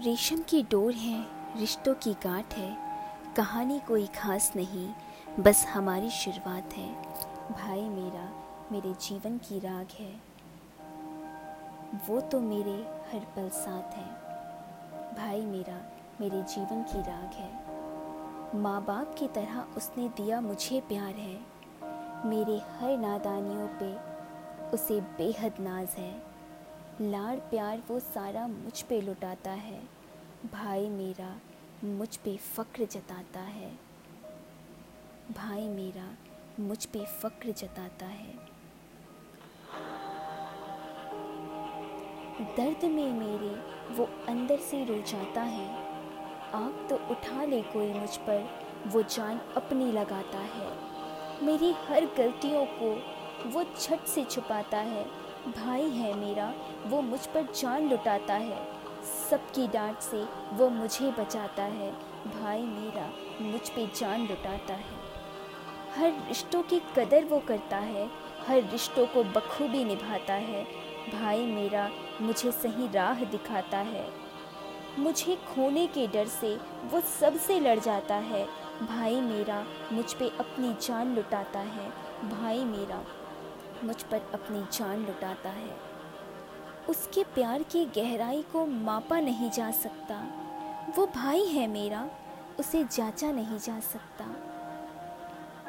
रेशम की डोर है, रिश्तों की गांठ है, कहानी कोई खास नहीं, बस हमारी शुरुआत है। भाई मेरा, मेरे जीवन की राग है। वो तो मेरे हर पल साथ है। भाई मेरा, मेरे जीवन की राग है। माँ बाप की तरह उसने दिया मुझे प्यार है। मेरे हर नादानियों पे उसे बेहद नाज है। लाड़ प्यार वो सारा मुझ पे लुटाता है। भाई मेरा मुझ पे फ़क्र जताता है। भाई मेरा मुझ पे फ़क्र जताता है। दर्द में मेरे वो अंदर से रो जाता है। आग तो उठा ले कोई मुझ पर, वो जान अपनी लगाता है। मेरी हर गलतियों को वो छट से छुपाता है। भाई है मेरा, वो मुझ पर जान लुटाता है। सबकी डांट से वो मुझे बचाता है। भाई मेरा मुझ पे जान लुटाता है। हर रिश्तों की कदर वो करता है, हर रिश्तों को बखूबी निभाता है। भाई मेरा मुझे सही राह दिखाता है। मुझे खोने के डर से वो सबसे लड़ जाता है। भाई मेरा मुझ पे अपनी जान लुटाता है। भाई मेरा मुझ पर अपनी जान लुटाता है। उसके प्यार की गहराई को मापा नहीं जा सकता। वो भाई है मेरा, उसे जांचा नहीं जा सकता।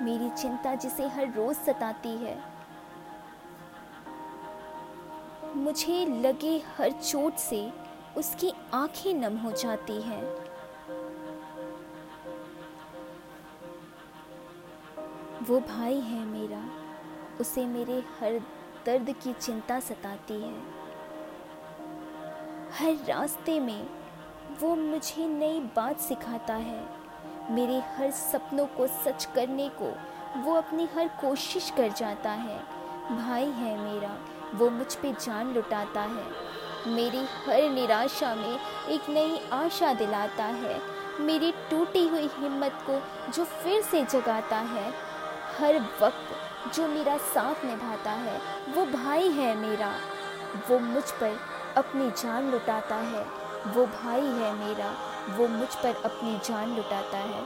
मेरी चिंता जिसे हर रोज सताती है। मुझे लगे हर चोट से उसकी आँखें नम हो जाती हैं। वो भाई है मेरा उसे मेरे हर दर्द की चिंता सताती है। हर रास्ते में वो मुझे नई बात सिखाता है। मेरे हर सपनों को सच करने को वो अपनी हर कोशिश कर जाता है। भाई है मेरा, वो मुझ पे जान लुटाता है। मेरी हर निराशा में एक नई आशा दिलाता है। मेरी टूटी हुई हिम्मत को जो फिर से जगाता है हर वक्त जो मेरा साथ निभाता है, वो भाई है मेरा। वो मुझ पर अपनी जान लुटाता है। वो भाई है मेरा। वो मुझ पर अपनी जान लुटाता है।